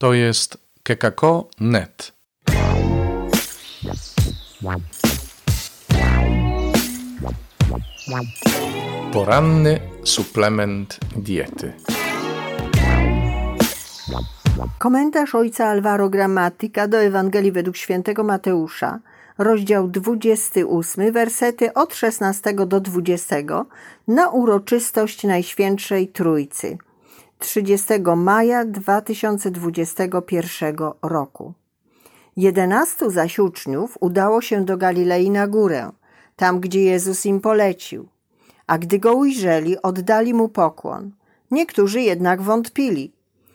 To jest kekako.net. Poranny suplement diety. Komentarz ojca Alvaro Grammatica do Ewangelii według świętego Mateusza, rozdział 28, wersety od 16 do 20 na uroczystość Najświętszej Trójcy 30 maja 2021 roku. Jedenastu zaś uczniów udało się do Galilei na górę, tam gdzie Jezus im polecił. A gdy go ujrzeli, oddali mu pokłon. Niektórzy jednak wątpili.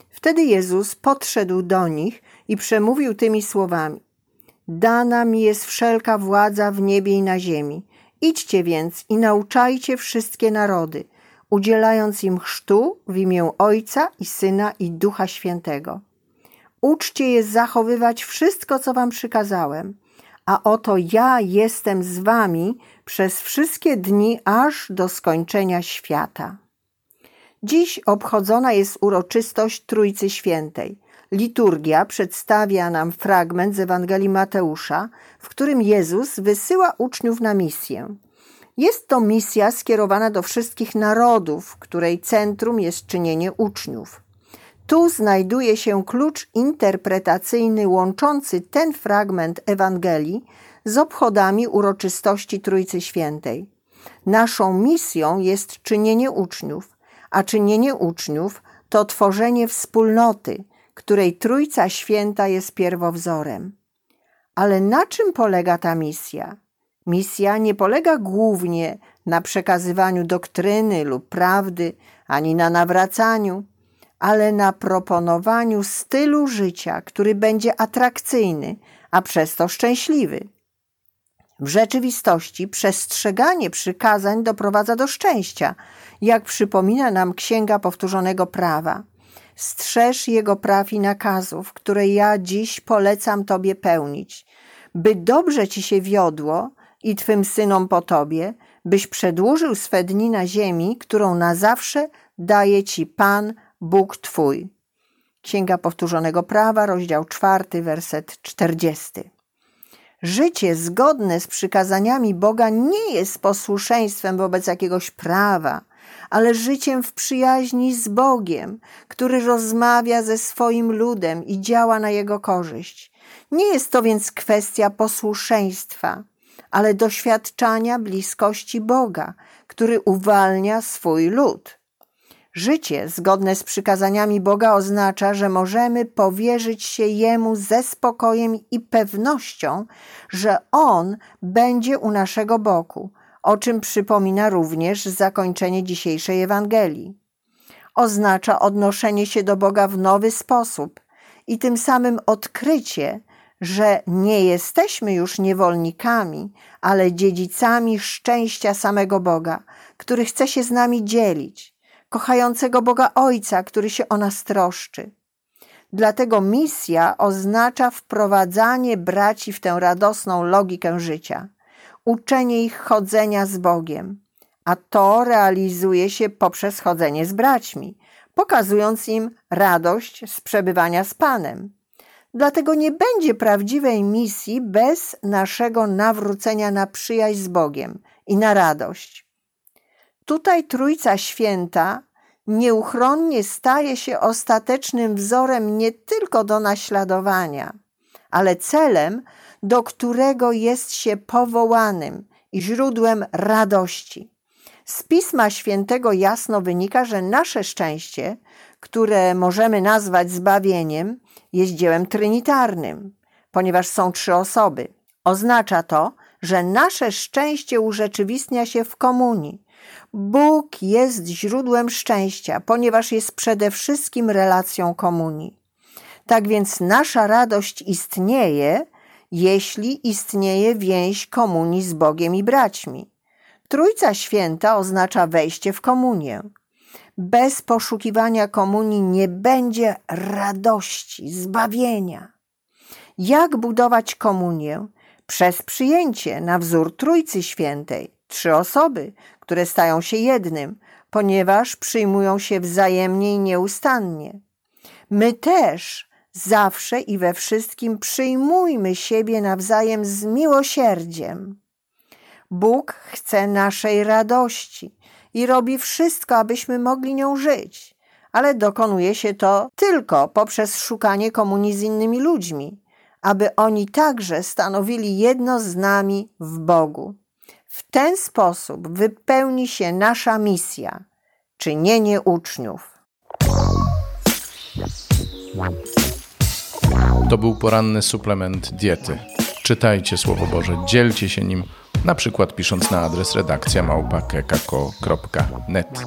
Wtedy Jezus podszedł do nich i przemówił tymi słowami: Dana mi jest wszelka władza w niebie i na ziemi. Idźcie więc i nauczajcie wszystkie narody, udzielając im chrztu w imię Ojca i Syna i Ducha Świętego. Uczcie je zachowywać wszystko, co wam przykazałem, a oto ja jestem z wami przez wszystkie dni aż do skończenia świata. Dziś obchodzona jest uroczystość Trójcy Świętej. Liturgia przedstawia nam fragment z Ewangelii Mateusza, w którym Jezus wysyła uczniów na misję. Jest to misja skierowana do wszystkich narodów, której centrum jest czynienie uczniów. Tu znajduje się klucz interpretacyjny łączący ten fragment Ewangelii z obchodami uroczystości Trójcy Świętej. Naszą misją jest czynienie uczniów, a czynienie uczniów to tworzenie wspólnoty, której Trójca Święta jest pierwowzorem. Ale na czym polega ta misja? Misja nie polega głównie na przekazywaniu doktryny lub prawdy, ani na nawracaniu, ale na proponowaniu stylu życia, który będzie atrakcyjny, a przez to szczęśliwy. W rzeczywistości przestrzeganie przykazań doprowadza do szczęścia, jak przypomina nam Księga Powtórzonego Prawa. Strzeż Jego praw i nakazów, które ja dziś polecam Tobie pełnić, by dobrze Ci się wiodło i Twym synom po Tobie, byś przedłużył swe dni na ziemi, którą na zawsze daje Ci Pan, Bóg Twój. Księga Powtórzonego Prawa, rozdział 4, werset 40. Życie zgodne z przykazaniami Boga nie jest posłuszeństwem wobec jakiegoś prawa, ale życiem w przyjaźni z Bogiem, który rozmawia ze swoim ludem i działa na jego korzyść. Nie jest to więc kwestia posłuszeństwa, ale doświadczania bliskości Boga, który uwalnia swój lud. Życie zgodne z przykazaniami Boga oznacza, że możemy powierzyć się Jemu ze spokojem i pewnością, że On będzie u naszego boku, o czym przypomina również zakończenie dzisiejszej Ewangelii. Oznacza odnoszenie się do Boga w nowy sposób i tym samym odkrycie, że nie jesteśmy już niewolnikami, ale dziedzicami szczęścia samego Boga, który chce się z nami dzielić kochającego Boga Ojca, który się o nas troszczy. Dlatego misja oznacza wprowadzanie braci w tę radosną logikę życia, uczenie ich chodzenia z Bogiem, a to realizuje się poprzez chodzenie z braćmi, pokazując im radość z przebywania z Panem. Dlatego nie będzie prawdziwej misji bez naszego nawrócenia na przyjaźń z Bogiem i na radość. Tutaj Trójca Święta nieuchronnie staje się ostatecznym wzorem nie tylko do naśladowania, ale celem, do którego jest się powołanym i źródłem radości. Z Pisma Świętego jasno wynika, że nasze szczęście, które możemy nazwać zbawieniem, jest dziełem trinitarnym, ponieważ są trzy osoby. Oznacza to, że nasze szczęście urzeczywistnia się w komunii, Bóg jest źródłem szczęścia, ponieważ jest przede wszystkim relacją komunii. Tak więc nasza radość istnieje, jeśli istnieje więź komunii z Bogiem i braćmi. Trójca Święta oznacza wejście w komunię. Bez poszukiwania komunii nie będzie radości, zbawienia. Jak budować komunię? Przez przyjęcie na wzór Trójcy Świętej, trzy osoby, które stają się jednym, ponieważ przyjmują się wzajemnie i nieustannie. My też Zawsze i we wszystkim przyjmujmy siebie nawzajem z miłosierdziem. Bóg chce naszej radości i robi wszystko, abyśmy mogli nią żyć, ale dokonuje się to tylko poprzez szukanie komunii z innymi ludźmi, aby oni także stanowili jedno z nami w Bogu. W ten sposób wypełni się nasza misja czynienie uczniów. To był poranny suplement diety. Czytajcie Słowo Boże, dzielcie się nim, na przykład pisząc na adres redakcja małpa.kekako.net.